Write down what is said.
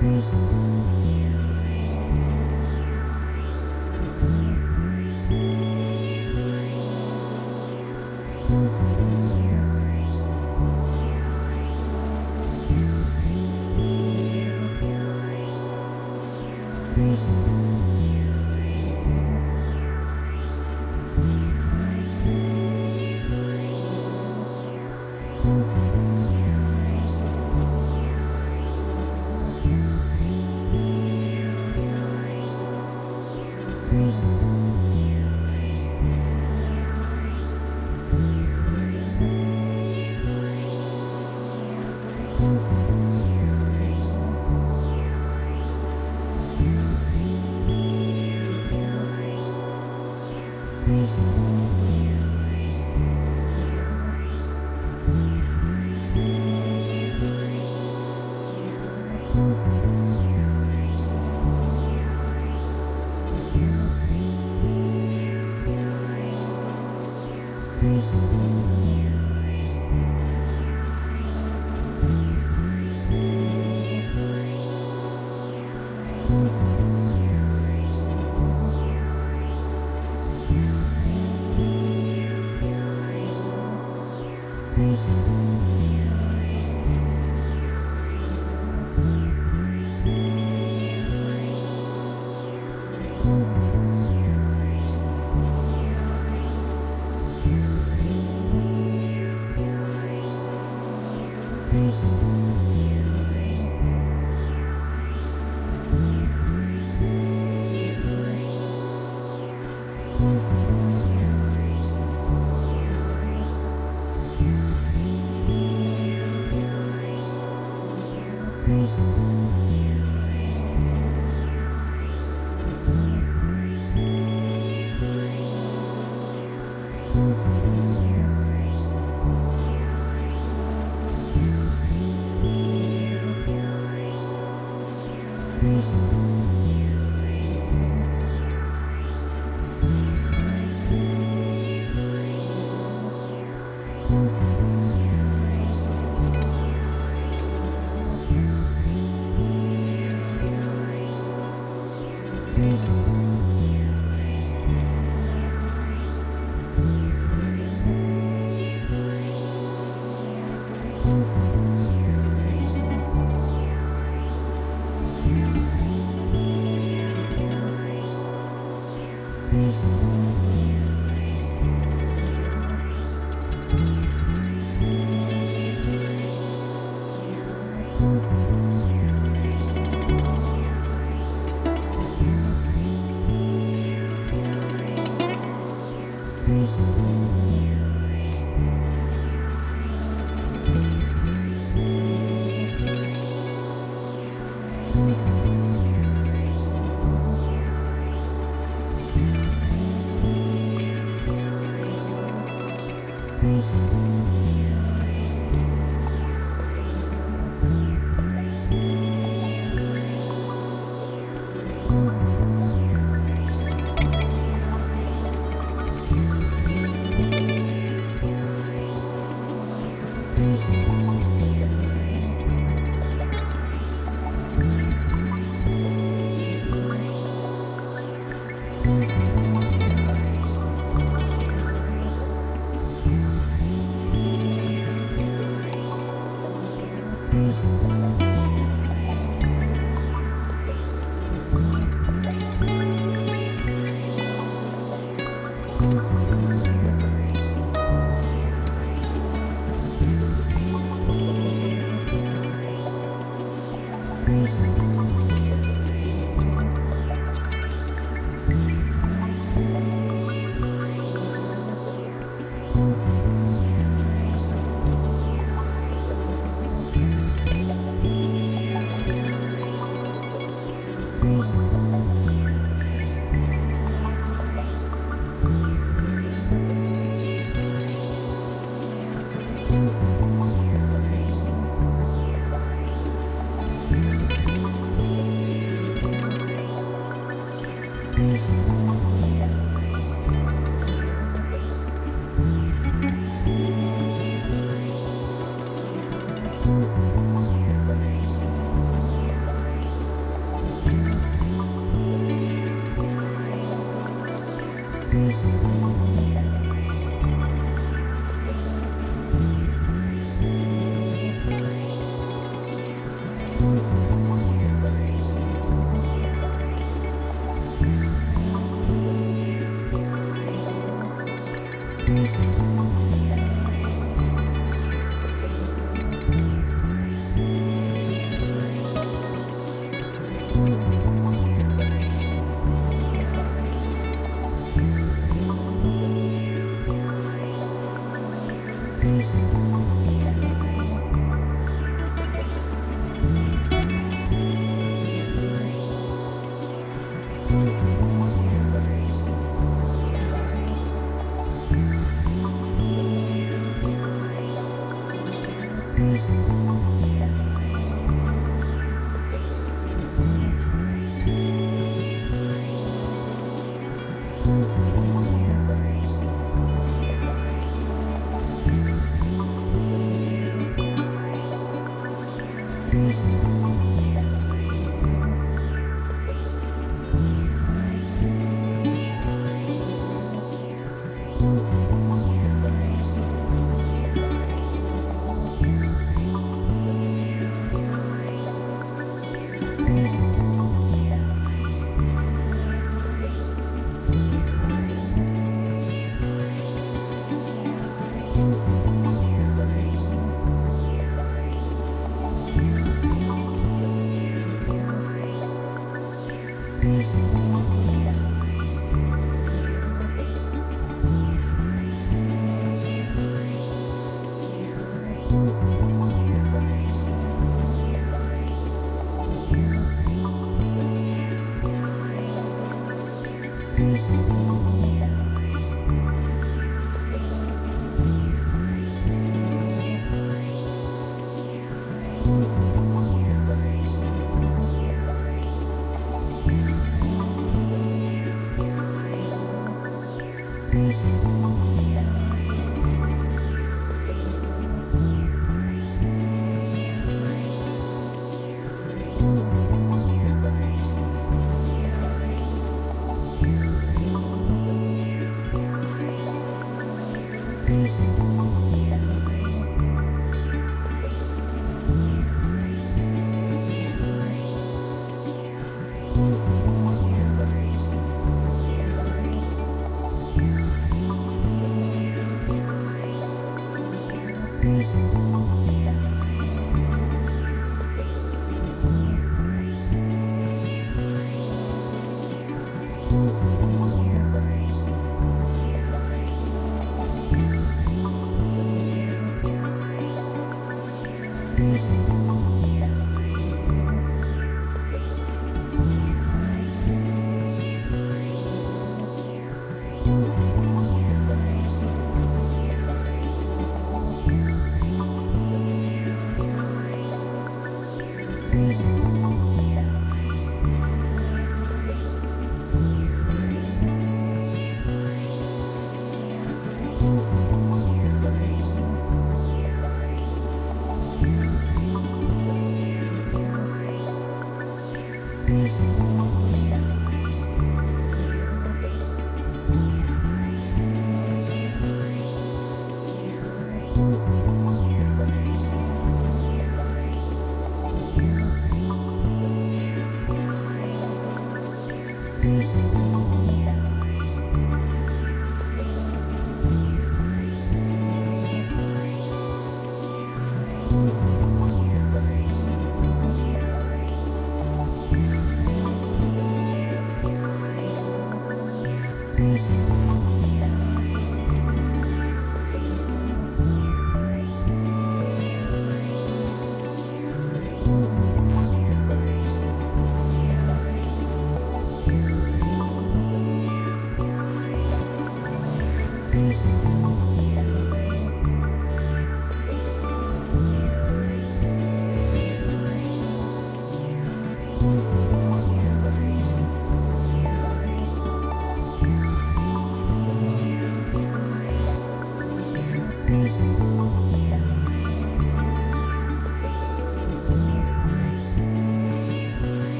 Bye.